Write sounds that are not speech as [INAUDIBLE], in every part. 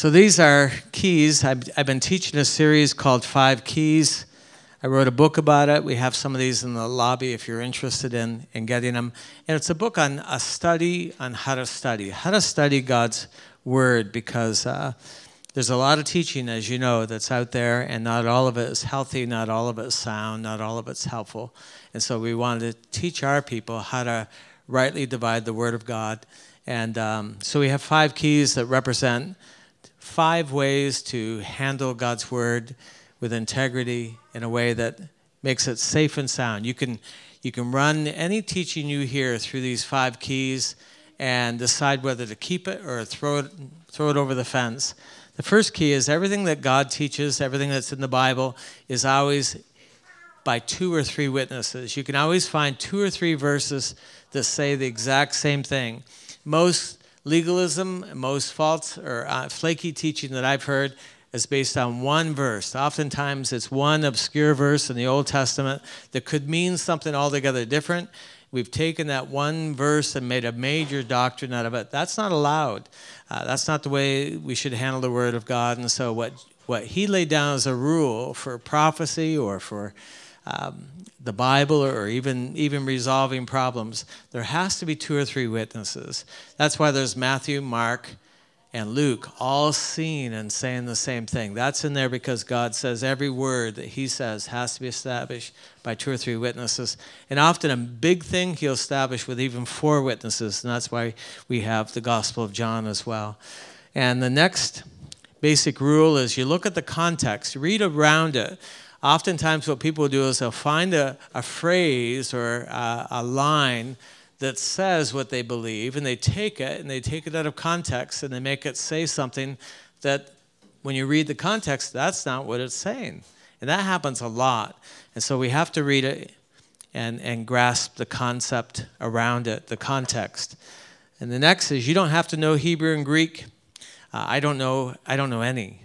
So these are keys. I've, I've been teaching a series called Five Keys. I wrote a book about it. We have some of these in the lobby if you're interested in, in getting them. And it's a book on a study on how to study, how to study God's Word, because uh, there's a lot of teaching, as you know, that's out there, and not all of it is healthy, not all of it is sound, not all of it's helpful. And so we wanted to teach our people how to rightly divide the Word of God. And um, so we have five keys that represent five ways to handle God's word with integrity in a way that makes it safe and sound. You can you can run any teaching you hear through these five keys and decide whether to keep it or throw it throw it over the fence. The first key is everything that God teaches, everything that's in the Bible is always by two or three witnesses. You can always find two or three verses that say the exact same thing. Most legalism, most false or uh, flaky teaching that I've heard is based on one verse. Oftentimes, it's one obscure verse in the Old Testament that could mean something altogether different. We've taken that one verse and made a major doctrine out of it. That's not allowed. Uh, that's not the way we should handle the Word of God. And so, what, what he laid down as a rule for prophecy or for um, the Bible or even even resolving problems, there has to be two or three witnesses. That's why there's Matthew, Mark, and Luke all seeing and saying the same thing. That's in there because God says every word that He says has to be established by two or three witnesses. And often a big thing He'll establish with even four witnesses, and that's why we have the Gospel of John as well. And the next basic rule is you look at the context, read around it oftentimes what people do is they'll find a, a phrase or a, a line that says what they believe, and they take it and they take it out of context and they make it say something that when you read the context, that's not what it's saying. And that happens a lot. And so we have to read it and, and grasp the concept around it, the context. And the next is you don't have to know Hebrew and Greek. Uh, I don't know. I don't know any.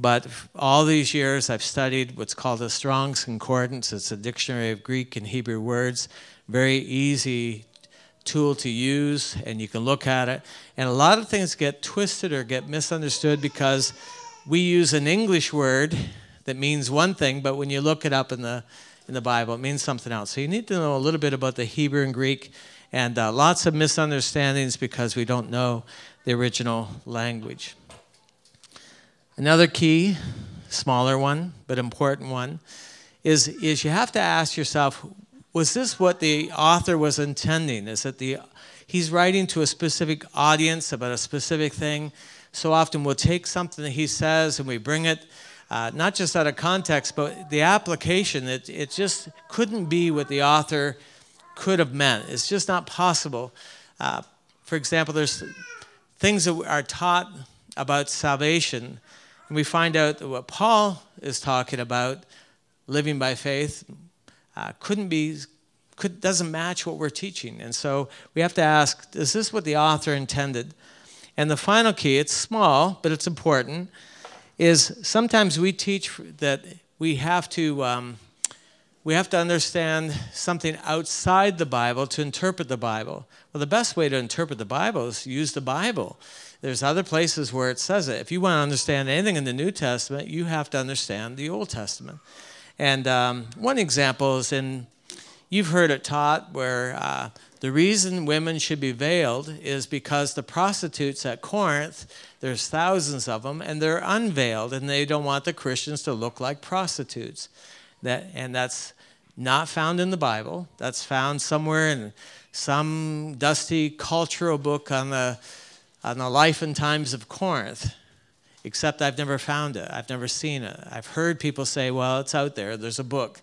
But all these years, I've studied what's called a Strong's Concordance. It's a dictionary of Greek and Hebrew words. Very easy tool to use, and you can look at it. And a lot of things get twisted or get misunderstood because we use an English word that means one thing, but when you look it up in the in the Bible, it means something else. So you need to know a little bit about the Hebrew and Greek, and uh, lots of misunderstandings because we don't know the original language. Another key, smaller one, but important one, is, is you have to ask yourself was this what the author was intending? Is it the he's writing to a specific audience about a specific thing? So often we'll take something that he says and we bring it uh, not just out of context, but the application. It, it just couldn't be what the author could have meant. It's just not possible. Uh, for example, there's things that are taught about salvation and we find out that what Paul is talking about, living by faith, uh, couldn't be, could, doesn't match what we're teaching. And so we have to ask is this what the author intended? And the final key, it's small, but it's important, is sometimes we teach that we have to. Um, we have to understand something outside the Bible to interpret the Bible. Well, the best way to interpret the Bible is use the Bible. There's other places where it says it. If you want to understand anything in the New Testament, you have to understand the Old Testament. And um, one example is in, you've heard it taught where uh, the reason women should be veiled is because the prostitutes at Corinth, there's thousands of them, and they're unveiled, and they don't want the Christians to look like prostitutes. That, and that's not found in the Bible. That's found somewhere in some dusty cultural book on the on the life and times of Corinth, except I've never found it. I've never seen it. I've heard people say, well, it's out there. There's a book.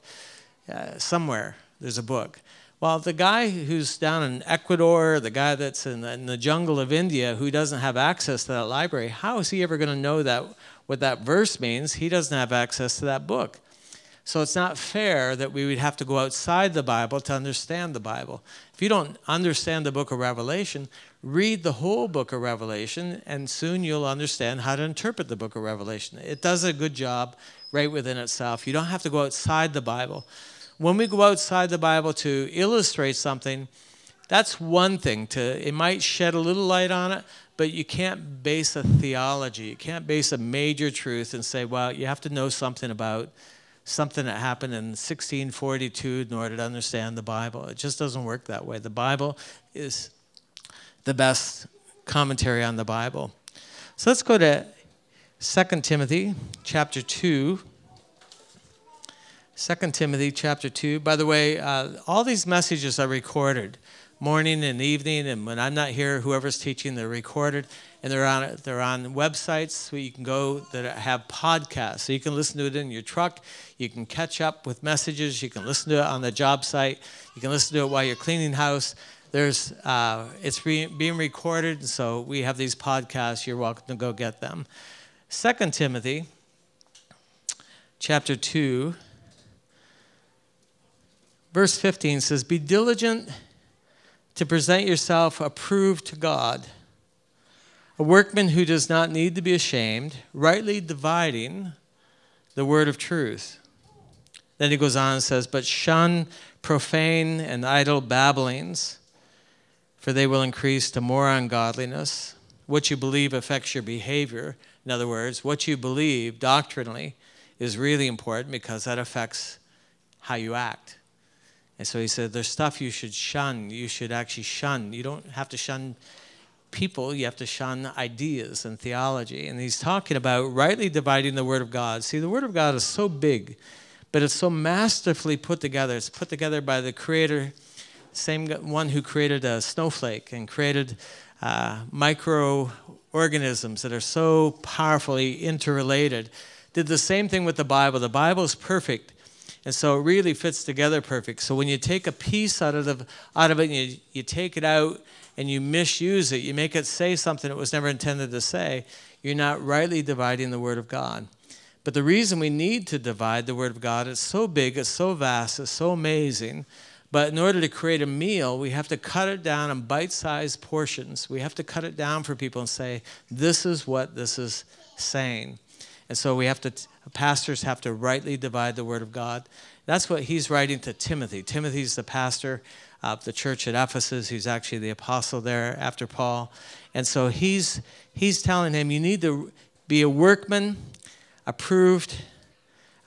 Uh, somewhere, there's a book. Well, the guy who's down in Ecuador, the guy that's in the, in the jungle of India who doesn't have access to that library, how is he ever going to know that what that verse means? He doesn't have access to that book. So it's not fair that we would have to go outside the Bible to understand the Bible. If you don't understand the book of Revelation, read the whole book of Revelation, and soon you'll understand how to interpret the book of Revelation. It does a good job right within itself. You don't have to go outside the Bible. When we go outside the Bible to illustrate something, that's one thing to it might shed a little light on it but you can't base a theology, you can't base a major truth and say, well, you have to know something about something that happened in 1642 in order to understand the Bible. It just doesn't work that way. The Bible is the best commentary on the Bible. So let's go to 2 Timothy chapter 2. 2 Timothy chapter 2. By the way, uh, all these messages are recorded morning and evening, and when I'm not here, whoever's teaching, they're recorded and they're on they're on websites where you can go that have podcasts. So you can listen to it in your truck. You can catch up with messages. You can listen to it on the job site. You can listen to it while you're cleaning house. There's uh, it's re- being recorded, so we have these podcasts. You're welcome to go get them. Second Timothy, chapter two, verse 15 says, "Be diligent." to present yourself approved to God, a workman who does not need to be ashamed, rightly dividing the word of truth. Then he goes on and says, But shun profane and idle babblings, for they will increase to more ungodliness. What you believe affects your behavior. In other words, what you believe doctrinally is really important because that affects how you act. And so he said, There's stuff you should shun. You should actually shun. You don't have to shun people, you have to shun ideas and theology. And he's talking about rightly dividing the Word of God. See, the Word of God is so big, but it's so masterfully put together. It's put together by the Creator, same one who created a snowflake and created uh, microorganisms that are so powerfully interrelated. Did the same thing with the Bible. The Bible is perfect and so it really fits together perfect. So when you take a piece out of, the, out of it and you, you take it out and you misuse it, you make it say something it was never intended to say, you're not rightly dividing the Word of God. But the reason we need to divide the Word of God is so big, it's so vast, it's so amazing. But in order to create a meal, we have to cut it down in bite sized portions. We have to cut it down for people and say, this is what this is saying. And so we have to, pastors have to rightly divide the word of God. That's what he's writing to Timothy. Timothy's the pastor the church at Ephesus. He's actually the apostle there after Paul. And so he's, he's telling him, you need to be a workman, approved,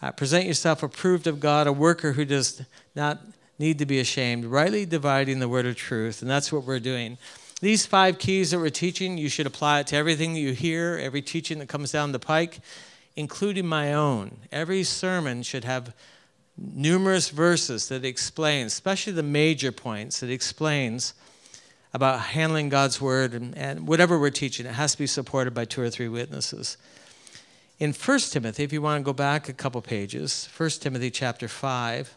uh, present yourself approved of God, a worker who does not need to be ashamed, rightly dividing the word of truth. And that's what we're doing. These five keys that we're teaching, you should apply it to everything that you hear, every teaching that comes down the pike including my own. Every sermon should have numerous verses that explain, especially the major points that explains about handling God's word and, and whatever we're teaching, it has to be supported by two or three witnesses. In 1 Timothy, if you want to go back a couple pages, 1 Timothy chapter 5,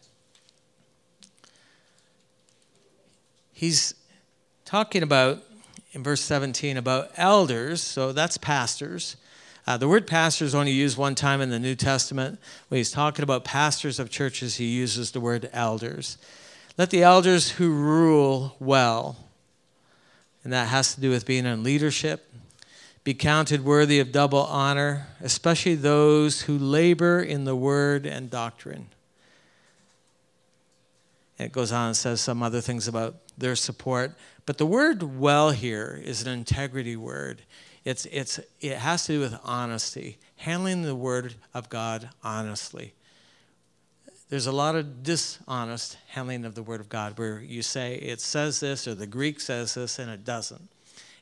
he's talking about, in verse 17, about elders, so that's pastors, uh, the word pastor is only used one time in the New Testament. When he's talking about pastors of churches, he uses the word elders. Let the elders who rule well, and that has to do with being in leadership, be counted worthy of double honor, especially those who labor in the word and doctrine. And it goes on and says some other things about their support. But the word well here is an integrity word. It's, it's, it has to do with honesty, handling the word of God honestly. There's a lot of dishonest handling of the word of God where you say it says this or the Greek says this and it doesn't.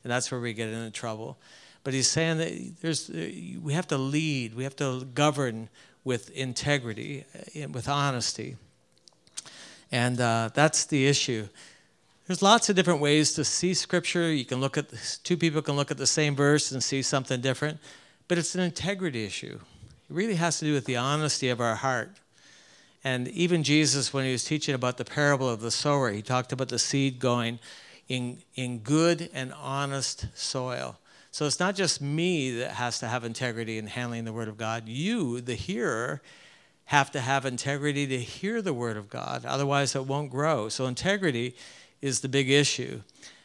And that's where we get into trouble. But he's saying that there's, we have to lead, we have to govern with integrity, eh, with honesty. And uh, that's the issue. There's lots of different ways to see scripture. You can look at two people can look at the same verse and see something different, but it's an integrity issue. It really has to do with the honesty of our heart. And even Jesus, when he was teaching about the parable of the sower, he talked about the seed going in, in good and honest soil. So it's not just me that has to have integrity in handling the Word of God. You, the hearer, have to have integrity to hear the Word of God. Otherwise, it won't grow. So integrity is the big issue.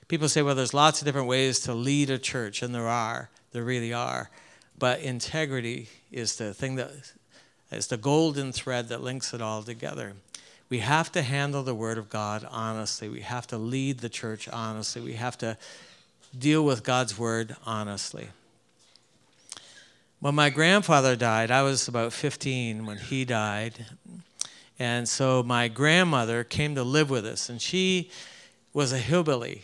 People say, well, there's lots of different ways to lead a church, and there are. There really are. But integrity is the thing that is the golden thread that links it all together. We have to handle the Word of God honestly. We have to lead the church honestly. We have to deal with God's word honestly. When my grandfather died, I was about 15 when he died. And so my grandmother came to live with us, and she was a hillbilly.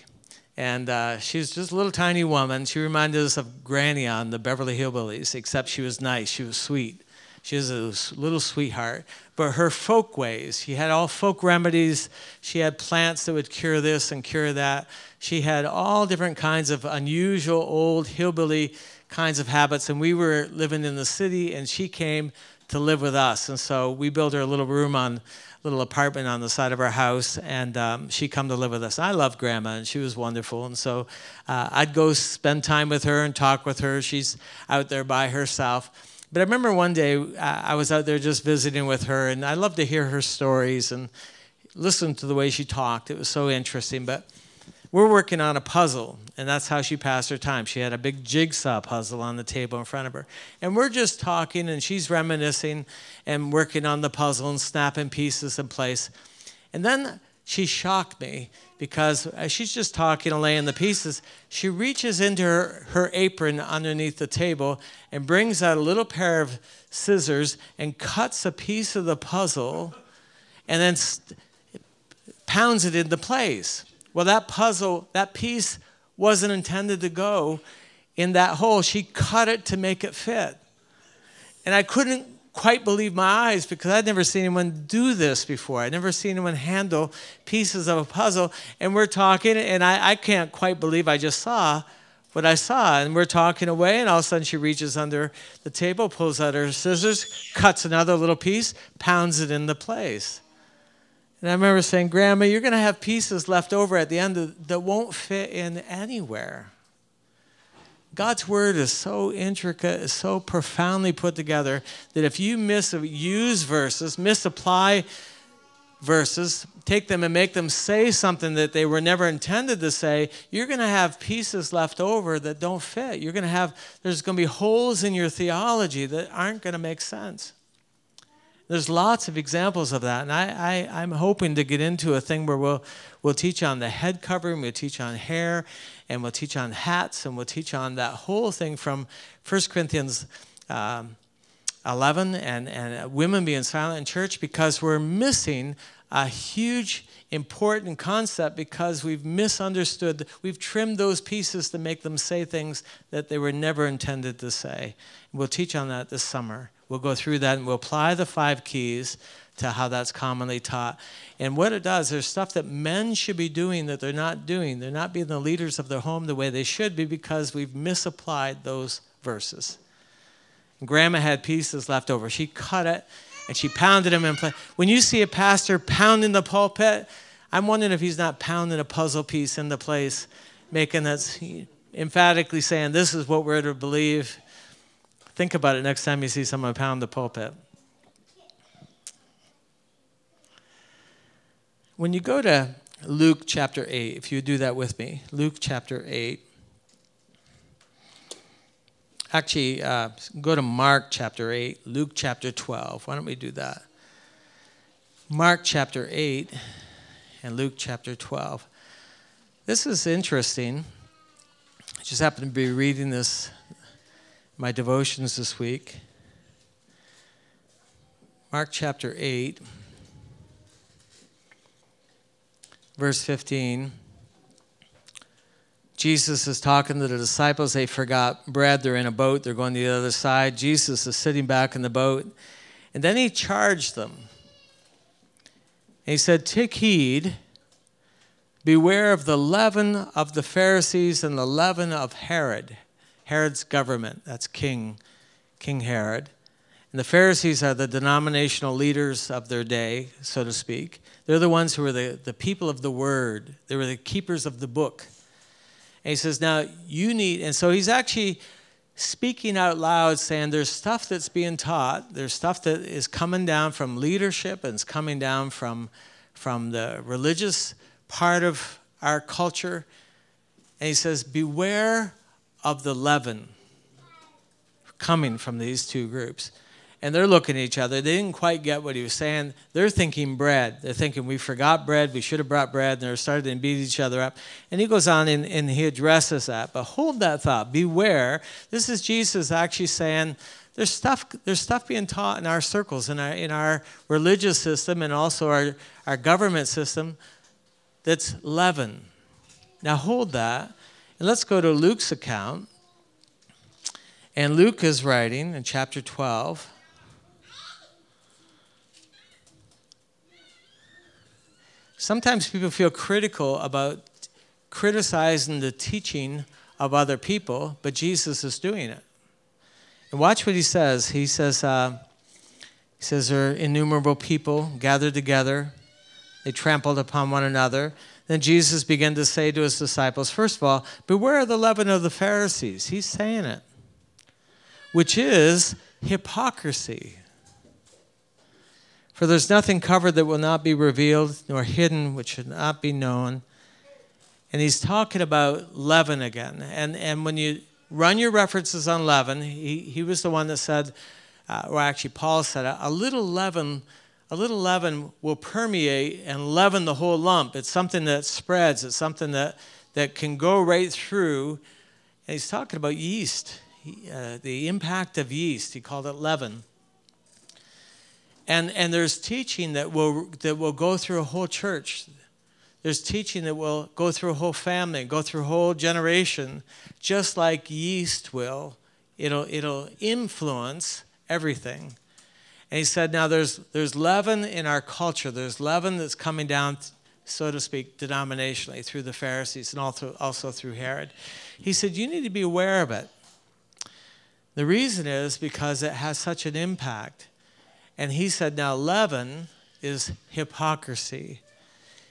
And uh, she was just a little tiny woman. She reminded us of Granny on the Beverly Hillbillies, except she was nice. She was sweet. She was a little sweetheart. But her folk ways, she had all folk remedies. She had plants that would cure this and cure that. She had all different kinds of unusual old hillbilly kinds of habits. And we were living in the city, and she came to live with us. And so we built her a little room on little apartment on the side of our house, and um, she come to live with us. I love Grandma, and she was wonderful. And so uh, I'd go spend time with her and talk with her. She's out there by herself. But I remember one day uh, I was out there just visiting with her, and I loved to hear her stories and listen to the way she talked. It was so interesting. But we're working on a puzzle, and that's how she passed her time. She had a big jigsaw puzzle on the table in front of her. And we're just talking, and she's reminiscing and working on the puzzle and snapping pieces in place. And then she shocked me because as she's just talking and laying the pieces, she reaches into her, her apron underneath the table and brings out a little pair of scissors and cuts a piece of the puzzle and then st- pounds it into place. Well, that puzzle, that piece wasn't intended to go in that hole. She cut it to make it fit. And I couldn't quite believe my eyes because I'd never seen anyone do this before. I'd never seen anyone handle pieces of a puzzle. And we're talking, and I, I can't quite believe I just saw what I saw. And we're talking away, and all of a sudden she reaches under the table, pulls out her scissors, cuts another little piece, pounds it into place. And I remember saying, Grandma, you're going to have pieces left over at the end of, that won't fit in anywhere. God's word is so intricate, is so profoundly put together that if you misuse verses, misapply verses, take them and make them say something that they were never intended to say, you're going to have pieces left over that don't fit. You're going to have, there's going to be holes in your theology that aren't going to make sense. There's lots of examples of that. And I, I, I'm hoping to get into a thing where we'll, we'll teach on the head covering, we'll teach on hair, and we'll teach on hats, and we'll teach on that whole thing from 1 Corinthians um, 11 and, and women being silent in church because we're missing a huge important concept because we've misunderstood we've trimmed those pieces to make them say things that they were never intended to say we'll teach on that this summer We'll go through that and we'll apply the five keys to how that's commonly taught. And what it does, there's stuff that men should be doing that they're not doing. They're not being the leaders of their home the way they should be because we've misapplied those verses. And Grandma had pieces left over. She cut it and she pounded them in place. When you see a pastor pounding the pulpit, I'm wondering if he's not pounding a puzzle piece into place, making that emphatically saying, This is what we're to believe Think about it next time you see someone pound the pulpit. When you go to Luke chapter 8, if you do that with me, Luke chapter 8. Actually, uh, go to Mark chapter 8, Luke chapter 12. Why don't we do that? Mark chapter 8 and Luke chapter 12. This is interesting. I just happened to be reading this my devotions this week. Mark chapter 8, verse 15. Jesus is talking to the disciples. They forgot bread. They're in a boat. They're going to the other side. Jesus is sitting back in the boat. And then he charged them. he said, Take heed, beware of the leaven of the Pharisees and the leaven of Herod. Herod's government. That's King, King Herod. And the Pharisees are the denominational leaders of their day, so to speak. They're the ones who were the, the people of the word, they were the keepers of the book. And he says, Now you need, and so he's actually speaking out loud, saying there's stuff that's being taught, there's stuff that is coming down from leadership and it's coming down from, from the religious part of our culture. And he says, Beware of the leaven coming from these two groups. and they're looking at each other. They didn't quite get what he was saying. They're thinking bread. They're thinking, we forgot bread. We should have brought bread. And they're starting to beat each other up. And he goes on and, and he addresses that. But hold that thought. Beware. This is Jesus actually saying, there's stuff, there's stuff being taught in our circles, in our, in our religious system, and also our, our government system that's leaven. Now hold that. And let's go to Luke's account. And Luke is writing in chapter 12. Sometimes people feel critical about criticizing the teaching of other people, but Jesus is doing it. And watch what he says. He says, uh, he says there are innumerable people gathered together. They trampled upon one another. Then Jesus began to say to his disciples, first of all, beware of the leaven of the Pharisees. He's saying it, which is hypocrisy. For there's nothing covered that will not be revealed, nor hidden which should not be known. And he's talking about leaven again. And, and when you run your references on leaven, he, he was the one that said, uh, or actually Paul said, a little leaven, a little leaven will permeate and leaven the whole lump. It's something that spreads. It's something that, that can go right through. And he's talking about yeast, he, uh, the impact of yeast. He called it leaven. And, and there's teaching that will, that will go through a whole church. There's teaching that will go through a whole family, go through a whole generation, just like yeast will. It'll, it'll influence everything. And he said, now there's, there's leaven in our culture. There's leaven that's coming down, so to speak, denominationally through the Pharisees and also, also through Herod. He said, you need to be aware of it. The reason is because it has such an impact. And he said, now leaven is hypocrisy.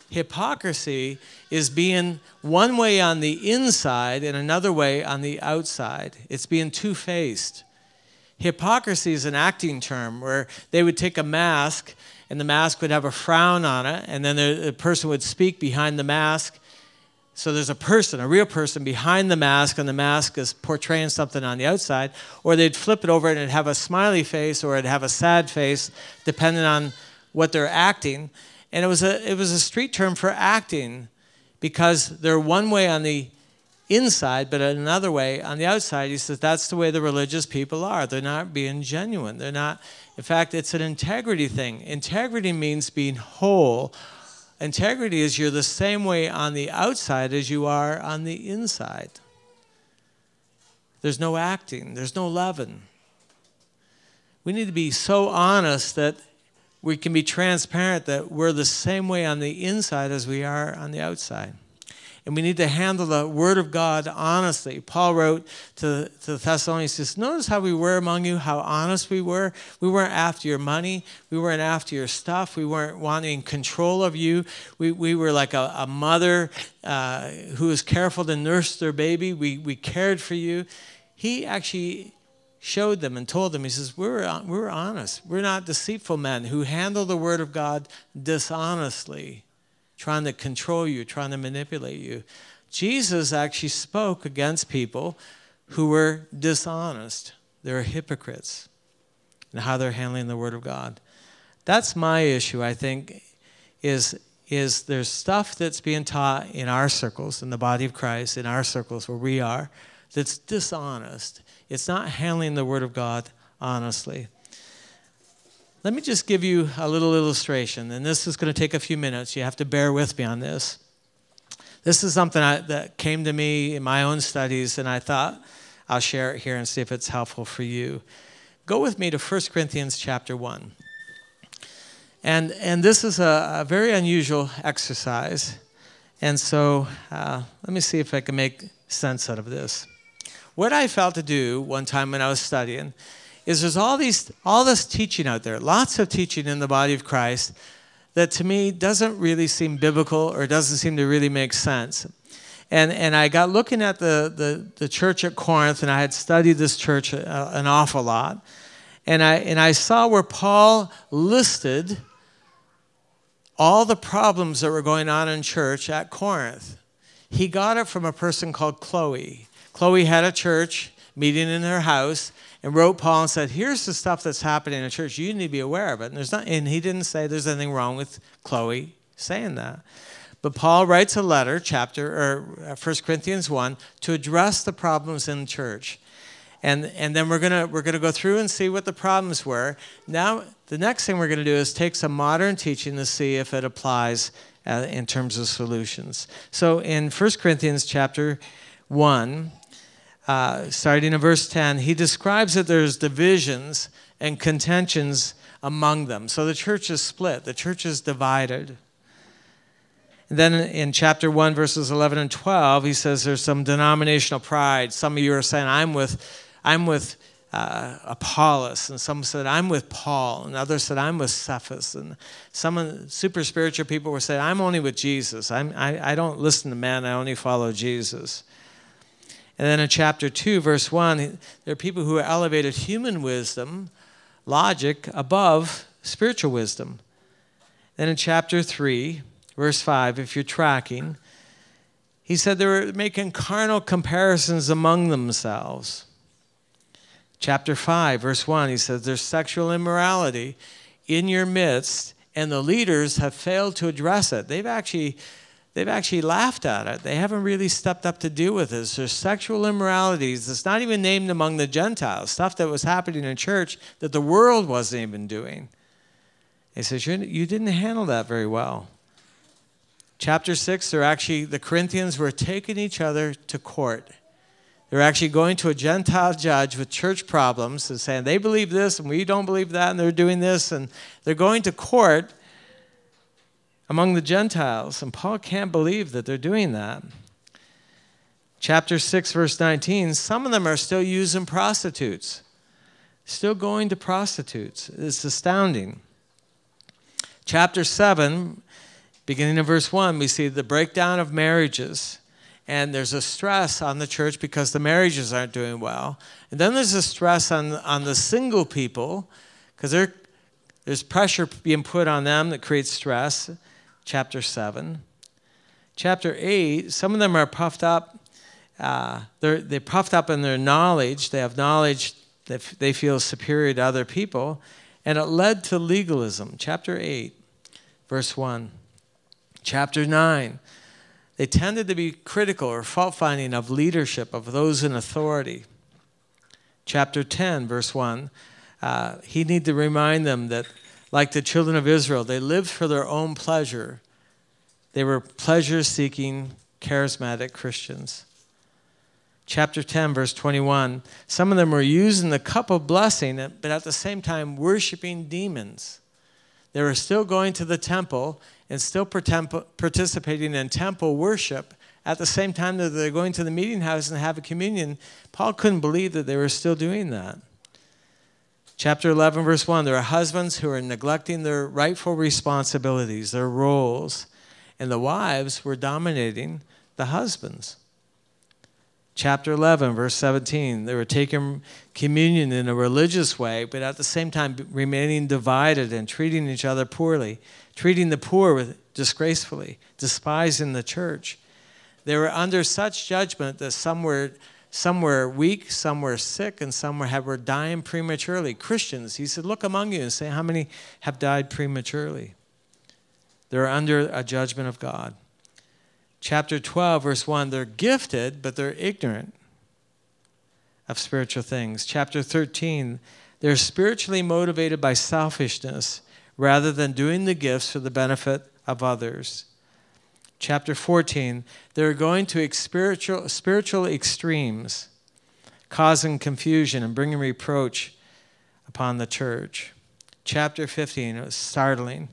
Hypocrisy is being one way on the inside and another way on the outside. It's being two faced. Hypocrisy is an acting term where they would take a mask and the mask would have a frown on it, and then the person would speak behind the mask. So there's a person, a real person behind the mask, and the mask is portraying something on the outside. Or they'd flip it over and it'd have a smiley face or it'd have a sad face, depending on what they're acting. And it was a, it was a street term for acting because they're one way on the inside, but another way on the outside. He says that's the way the religious people are. They're not being genuine. They're not, in fact, it's an integrity thing. Integrity means being whole. Integrity is you're the same way on the outside as you are on the inside. There's no acting, there's no leaven. We need to be so honest that we can be transparent that we're the same way on the inside as we are on the outside. And we need to handle the Word of God honestly. Paul wrote to, to the Thessalonians, says, Notice how we were among you, how honest we were. We weren't after your money. We weren't after your stuff. We weren't wanting control of you. We, we were like a, a mother uh, who was careful to nurse their baby. We, we cared for you. He actually showed them and told them, he says, we're, we're honest. We're not deceitful men who handle the word of God dishonestly, trying to control you, trying to manipulate you. Jesus actually spoke against people who were dishonest. They're hypocrites and how they're handling the word of God. That's my issue, I think, is, is there's stuff that's being taught in our circles, in the body of Christ, in our circles where we are, that's dishonest it's not handling the Word of God honestly. Let me just give you a little illustration, and this is going to take a few minutes. You have to bear with me on this. This is something I, that came to me in my own studies, and I thought I'll share it here and see if it's helpful for you. Go with me to 1 Corinthians chapter 1. And, and this is a, a very unusual exercise. And so uh, let me see if I can make sense out of this. What I felt to do one time when I was studying is there's all these all this teaching out there, lots of teaching in the body of Christ that to me doesn't really seem biblical or doesn't seem to really make sense. And, and I got looking at the, the, the church at Corinth, and I had studied this church uh, an awful lot. And I, and I saw where Paul listed all the problems that were going on in church at Corinth. He got it from a person called Chloe. Chloe had a church, meeting in her house and wrote Paul and said, Here's the stuff that's happening in the church. You need to be aware of it. And, there's not, and he didn't say there's anything wrong with Chloe saying that. But Paul writes a letter, chapter or 1 uh, Corinthians 1, to address the problems in the church. And, and then we're going we're gonna go through and see what the problems were. Now, the next thing we're going to do is take some modern teaching to see if it applies uh, in terms of solutions. So in 1 Corinthians chapter 1, uh, starting in verse 10, he describes that there's divisions and contentions among them. So the church is split, the church is divided. And then in chapter 1, verses 11 and 12, he says there's some denominational pride. Some of you are saying, I'm with, I'm with uh, Apollos, and some said, I'm with Paul, and others said, I'm with Cephas. And some super spiritual people were saying, I'm only with Jesus. I'm, I, I don't listen to men, I only follow Jesus. And then in chapter 2, verse 1, there are people who elevated human wisdom, logic, above spiritual wisdom. Then in chapter 3, verse 5, if you're tracking, he said they were making carnal comparisons among themselves. Chapter 5, verse 1, he says there's sexual immorality in your midst, and the leaders have failed to address it. They've actually they've actually laughed at it. They haven't really stepped up to deal with this. There's sexual immoralities that's not even named among the Gentiles, stuff that was happening in church that the world wasn't even doing. He says, You didn't handle that very well. Chapter 6, they're actually, the Corinthians were taking each other to court. They're actually going to a Gentile judge with church problems and saying they believe this and we don't believe that and they're doing this and they're going to court among the Gentiles. And Paul can't believe that they're doing that. Chapter 6, verse 19 some of them are still using prostitutes, still going to prostitutes. It's astounding. Chapter 7, beginning of verse 1, we see the breakdown of marriages. And there's a stress on the church because the marriages aren't doing well. And then there's a stress on, on the single people because there's pressure being put on them that creates stress chapter 7. Chapter 8, some of them are puffed up. Uh, they're, they're puffed up in their knowledge. They have knowledge that they feel superior to other people. And it led to legalism. Chapter 8, verse 1. Chapter 9, they tended to be critical or fault finding of leadership, of those in authority. Chapter 10, verse 1, uh, he need to remind them that like the children of Israel, they lived for their own pleasure. They were pleasure seeking, charismatic Christians. Chapter 10, verse 21 some of them were using the cup of blessing, but at the same time worshiping demons. They were still going to the temple and still participating in temple worship at the same time that they're going to the meeting house and have a communion. Paul couldn't believe that they were still doing that. Chapter 11, verse 1 there are husbands who are neglecting their rightful responsibilities, their roles, and the wives were dominating the husbands. Chapter 11, verse 17 they were taking communion in a religious way, but at the same time remaining divided and treating each other poorly, treating the poor with, disgracefully, despising the church. They were under such judgment that some were some were weak, some were sick, and some were, were dying prematurely. Christians, he said, look among you and say, how many have died prematurely? They're under a judgment of God. Chapter 12, verse 1, they're gifted, but they're ignorant of spiritual things. Chapter 13, they're spiritually motivated by selfishness rather than doing the gifts for the benefit of others chapter 14, they're going to spiritual, spiritual extremes, causing confusion and bringing reproach upon the church. Chapter 15, it was startling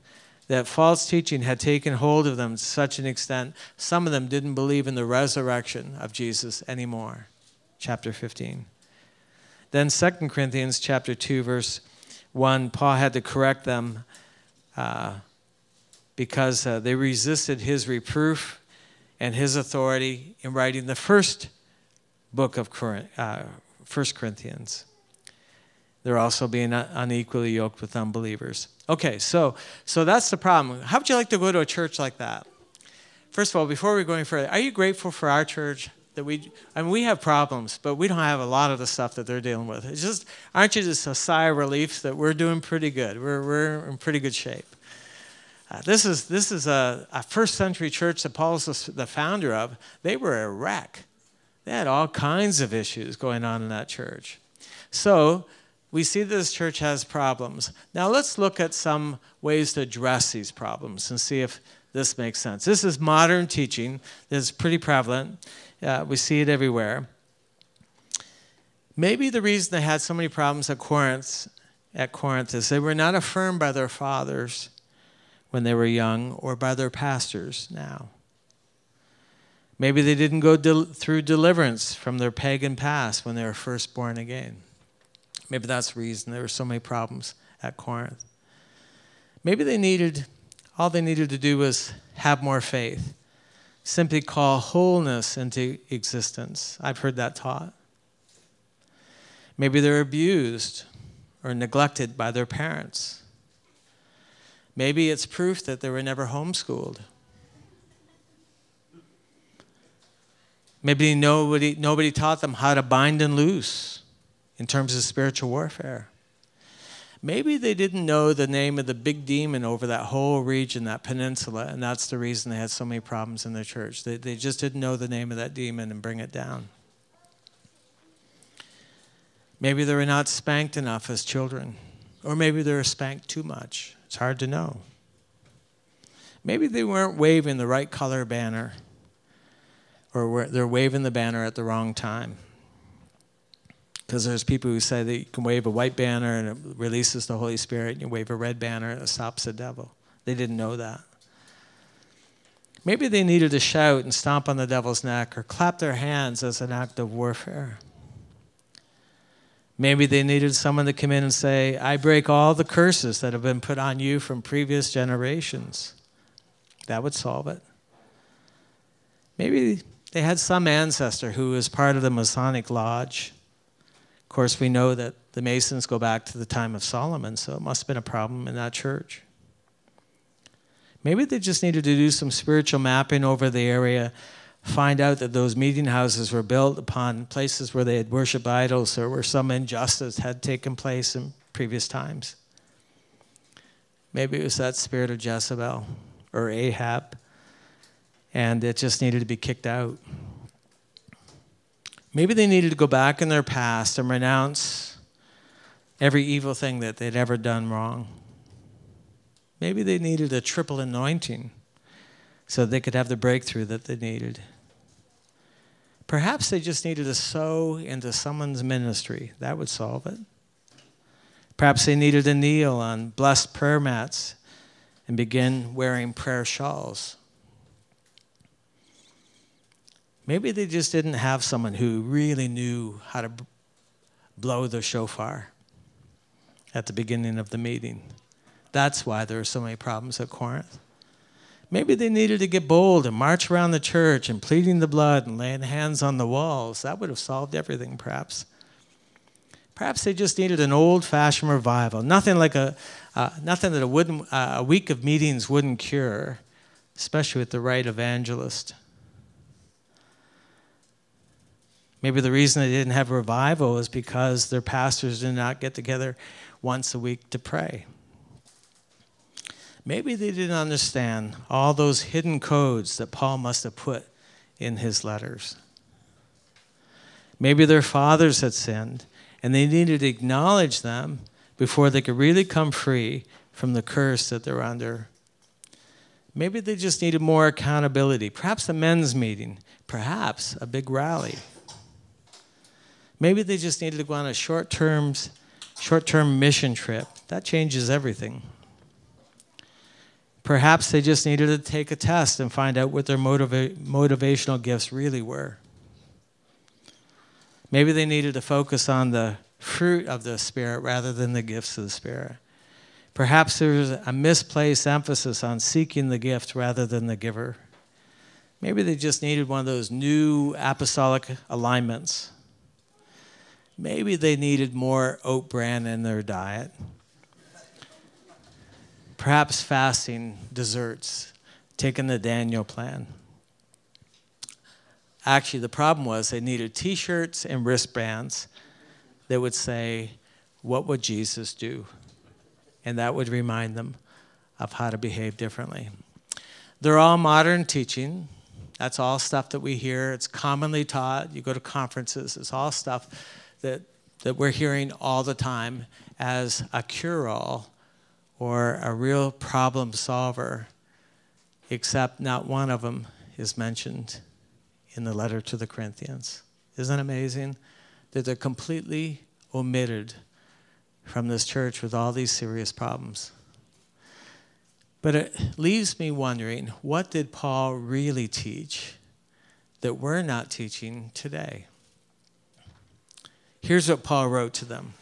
that false teaching had taken hold of them to such an extent, some of them didn't believe in the resurrection of Jesus anymore. Chapter 15. Then 2 Corinthians chapter 2, verse 1, Paul had to correct them. Uh, because uh, they resisted his reproof and his authority in writing the first book of uh, 1 Corinthians. They're also being unequally yoked with unbelievers. Okay, so so that's the problem. How would you like to go to a church like that? First of all, before we go any further, are you grateful for our church? that we, I mean, we have problems, but we don't have a lot of the stuff that they're dealing with. It's just, aren't you just a sigh of relief that we're doing pretty good? We're, we're in pretty good shape. Uh, this is, this is a, a, first century church that Paul's the founder of. They were a wreck. They had all kinds of issues going on in that church. So we see this church has problems. Now let's look at some ways to address these problems and see if this makes sense. This is modern teaching that's pretty prevalent. Uh, we see it everywhere. Maybe the reason they had so many problems at Corinth, at Corinth is they were not affirmed by their fathers when they were young or by their pastors now. Maybe they didn't go del- through deliverance from their pagan past when they were first born again. Maybe that's the reason there were so many problems at Corinth. Maybe they needed, all they needed to do was have more faith simply call wholeness into existence. I've heard that taught. Maybe they're abused or neglected by their parents. Maybe it's proof that they were never homeschooled. Maybe nobody, nobody taught them how to bind and loose in terms of spiritual warfare. Maybe they didn't know the name of the big demon over that whole region, that peninsula, and that's the reason they had so many problems in their church. They, they just didn't know the name of that demon and bring it down. Maybe they were not spanked enough as children, or maybe they were spanked too much. It's hard to know. Maybe they weren't waving the right color banner, or they're waving the banner at the wrong time. Because there's people who say that you can wave a white banner and it releases the Holy Spirit, and you wave a red banner and it stops the devil. They didn't know that. Maybe they needed to shout and stomp on the devil's neck or clap their hands as an act of warfare. Maybe they needed someone to come in and say, I break all the curses that have been put on you from previous generations. That would solve it. Maybe they had some ancestor who was part of the Masonic Lodge of course, we know that the Masons go back to the time of Solomon, so it must have been a problem in that church. Maybe they just needed to do some spiritual mapping over the area, find out that those meeting houses were built upon places where they had worshiped idols or where some injustice had taken place in previous times. Maybe it was that spirit of Jezebel or Ahab, and it just needed to be kicked out. Maybe they needed to go back in their past and renounce every evil thing that they'd ever done wrong. Maybe they needed a triple anointing so they could have the breakthrough that they needed. Perhaps they just needed to sow into someone's ministry. That would solve it. Perhaps they needed to kneel on blessed prayer mats and begin wearing prayer shawls. Maybe they just didn't have someone who really knew how to blow the shofar at the beginning of the meeting. That's why there are so many problems at Corinth. Maybe they needed to get bold and march around the church and pleading the blood and laying hands on the walls. That would have solved everything, perhaps. Perhaps they just needed an old-fashioned revival, nothing like a, uh, nothing that a, uh, a week of meetings wouldn't cure, especially with the right evangelist. Maybe the reason they didn't have revival is because their pastors did not get together once a week to pray. Maybe they didn't understand all those hidden codes that Paul must have put in his letters. Maybe their fathers had sinned and they needed to acknowledge them before they could really come free from the curse that they're under. Maybe they just needed more accountability, perhaps a men's meeting, perhaps a big rally. Maybe they just needed to go on a short term short term mission trip. That changes everything. Perhaps they just needed to take a test and find out what their motiva- motivational gifts really were. Maybe they needed to focus on the fruit of the Spirit rather than the gifts of the Spirit. Perhaps there was a misplaced emphasis on seeking the gift rather than the giver. Maybe they just needed one of those new apostolic alignments Maybe they needed more oat bran in their diet. Perhaps fasting, desserts, taking the Daniel plan. Actually, the problem was they needed t shirts and wristbands that would say, What would Jesus do? And that would remind them of how to behave differently. They're all modern teaching. That's all stuff that we hear. It's commonly taught. You go to conferences, it's all stuff that, that we're hearing all the time as a cure all or a real problem solver, except not one of them is mentioned in the letter to the Corinthians. Isn't it amazing that they're completely omitted from this church with all these serious problems? But it leaves me wondering what did Paul really teach that we're not teaching today? Here's what Paul wrote to them.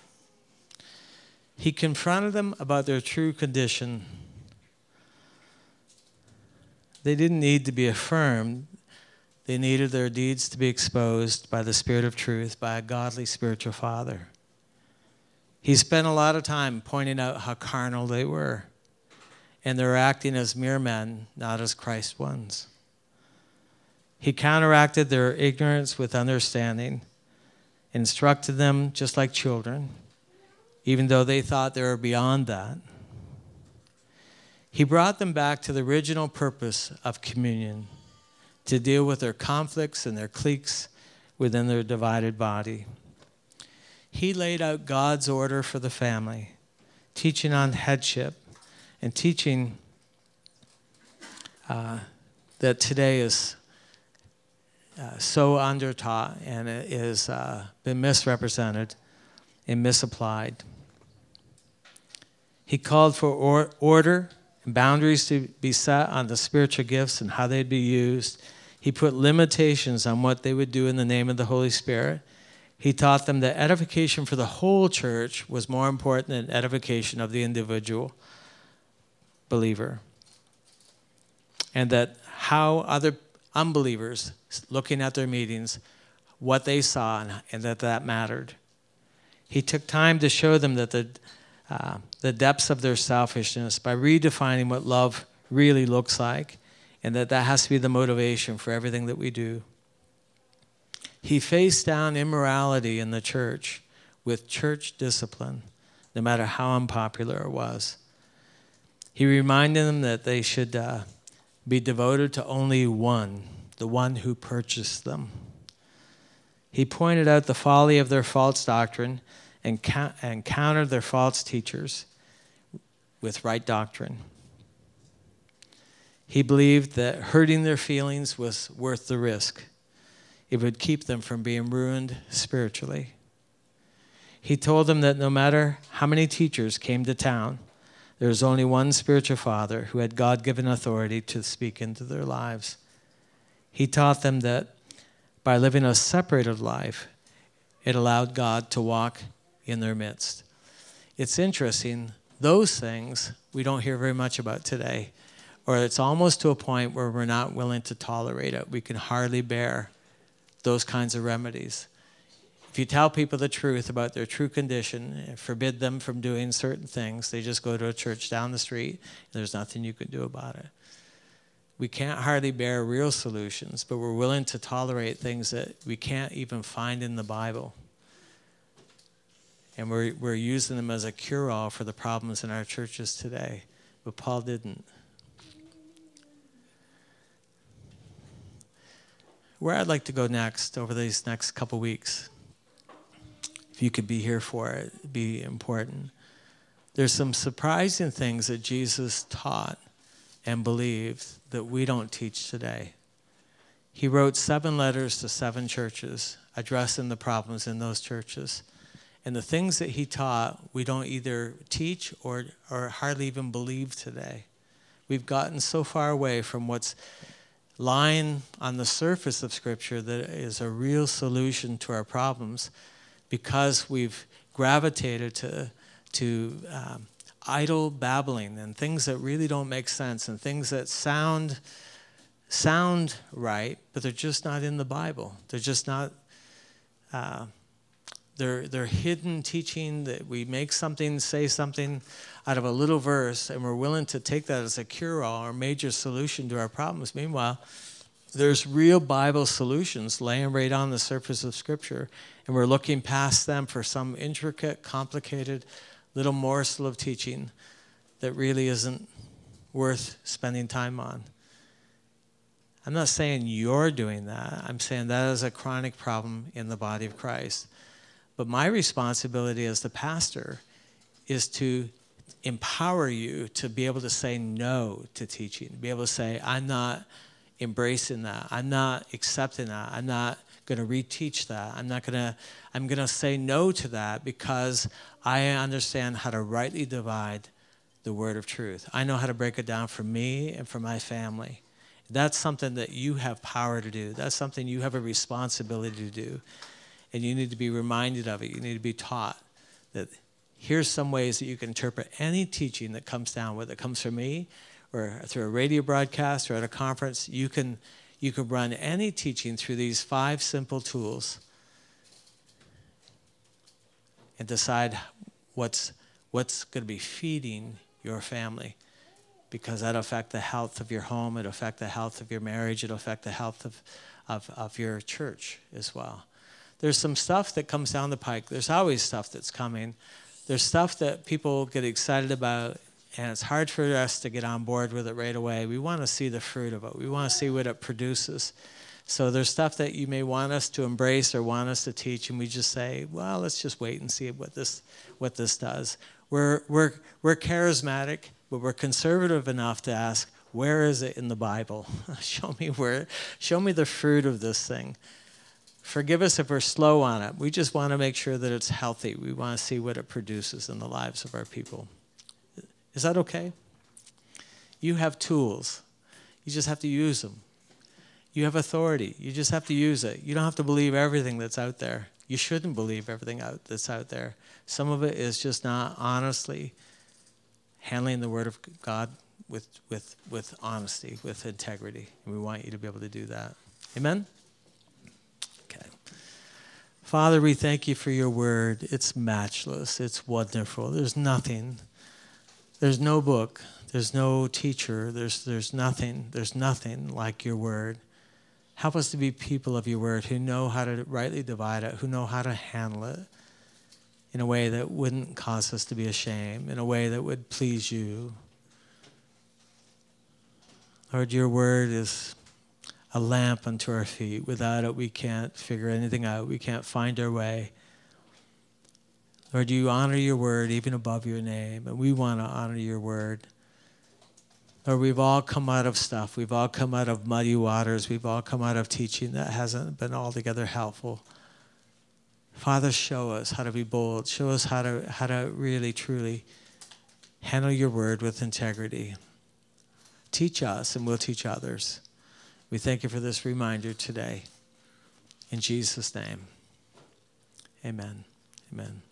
He confronted them about their true condition. They didn't need to be affirmed, they needed their deeds to be exposed by the Spirit of truth, by a godly spiritual father. He spent a lot of time pointing out how carnal they were, and they were acting as mere men, not as Christ ones. He counteracted their ignorance with understanding, instructed them just like children, even though they thought they were beyond that. He brought them back to the original purpose of communion to deal with their conflicts and their cliques within their divided body. He laid out God's order for the family, teaching on headship and teaching uh, that today is uh, so undertaught and it has uh, been misrepresented and misapplied. He called for or- order and boundaries to be set on the spiritual gifts and how they'd be used he put limitations on what they would do in the name of the Holy Spirit. He taught them that edification for the whole church was more important than edification of the individual believer. And that how other unbelievers looking at their meetings, what they saw, and, and that that mattered. He took time to show them that the, uh, the depths of their selfishness by redefining what love really looks like and that that has to be the motivation for everything that we do. He faced down immorality in the church with church discipline, no matter how unpopular it was. He reminded them that they should uh, be devoted to only one, the one who purchased them. He pointed out the folly of their false doctrine and, countered their false teachers with right doctrine. He believed that hurting their feelings was worth the risk. It would keep them from being ruined spiritually. He told them that no matter how many teachers came to town, there was only one spiritual father who had God given authority to speak into their lives. He taught them that by living a separated life, it allowed God to walk in their midst. It's interesting, those things we don't hear very much about today or it's almost to a point where we're not willing to tolerate it. We can hardly bear those kinds of remedies. If you tell people the truth about their true condition, and forbid them from doing certain things, they just go to a church down the street, there's nothing you can do about it. We can't hardly bear real solutions, but we're willing to tolerate things that we can't even find in the Bible. And we're, we're using them as a cure all for the problems in our churches today. But Paul didn't. where I'd like to go next over these next couple weeks, if you could be here for it, it'd be important. There's some surprising things that Jesus taught and believed that we don't teach today. He wrote seven letters to seven churches addressing the problems in those churches. And the things that he taught, we don't either teach or, or hardly even believe today. We've gotten so far away from what's lying on the surface of Scripture that is a real solution to our problems because we've gravitated to, to um, idle babbling and things that really don't make sense and things that sound, sound right, but they're just not in the Bible. They're just not. Uh, they're, they're hidden teaching that we make something, say something out of a little verse, and we're willing to take that as a cure all or major solution to our problems. Meanwhile, there's real Bible solutions laying right on the surface of Scripture, and we're looking past them for some intricate, complicated little morsel of teaching that really isn't worth spending time on. I'm not saying you're doing that. I'm saying that is a chronic problem in the body of Christ. But my responsibility as the pastor is to empower you to be able to say no to teaching, be able to say, I'm not embracing that. I'm not accepting that. I'm not going to reteach that. I'm not going to I'm going to say no to that because I understand how to rightly divide the word of truth. I know how to break it down for me and for my family. That's something that you have power to do. That's something you have a responsibility to do. And you need to be reminded of it. You need to be taught that here's some ways that you can interpret any teaching that comes down, whether it comes from me or through a radio broadcast or at a conference. You can, you can run any teaching through these five simple tools and decide what's, what's going to be feeding your family because that'll affect the health of your home, it'll affect the health of your marriage, it'll affect the health of, of, of your church as well. There's some stuff that comes down the pike. There's always stuff that's coming. There's stuff that people get excited about, and it's hard for us to get on board with it right away. We want to see the fruit of it, we want to see what it produces. So there's stuff that you may want us to embrace or want us to teach, and we just say, well, let's just wait and see what this, what this does. We're, we're, we're charismatic but we're conservative enough to ask, where is it in the Bible? [LAUGHS] show me where, show me the fruit of this thing. Forgive us if we're slow on it. We just want to make sure that it's healthy. We want to see what it produces in the lives of our people. Is that okay? You have tools. You just have to use them. You have authority. You just have to use it. You don't have to believe everything that's out there. You shouldn't believe everything out, that's out there. Some of it is just not honestly handling the Word of God with, with, with honesty, with integrity. And we want you to be able to do that. Amen? Father, we thank you for your Word. It's matchless, it's wonderful. There's nothing, there's no book, there's no teacher, there's, there's nothing, there's nothing like your Word. Help us to be people of your Word who know how to rightly divide it, who know how to handle it in a way that wouldn't cause us to be ashamed, in a way that would please you. Lord, your word is a lamp unto our feet. Without it, we can't figure anything out, we can't find our way. Lord, you honor your word even above your name, and we want to honor your word. Lord, we've all come out of stuff. We've all come out of muddy waters. We've all come out of teaching that hasn't been altogether helpful. Father, show us how to be bold. Show us how to, how to really, truly handle your word with integrity. Teach us, and we'll teach others. We thank you for this reminder today. In Jesus' name, amen. Amen.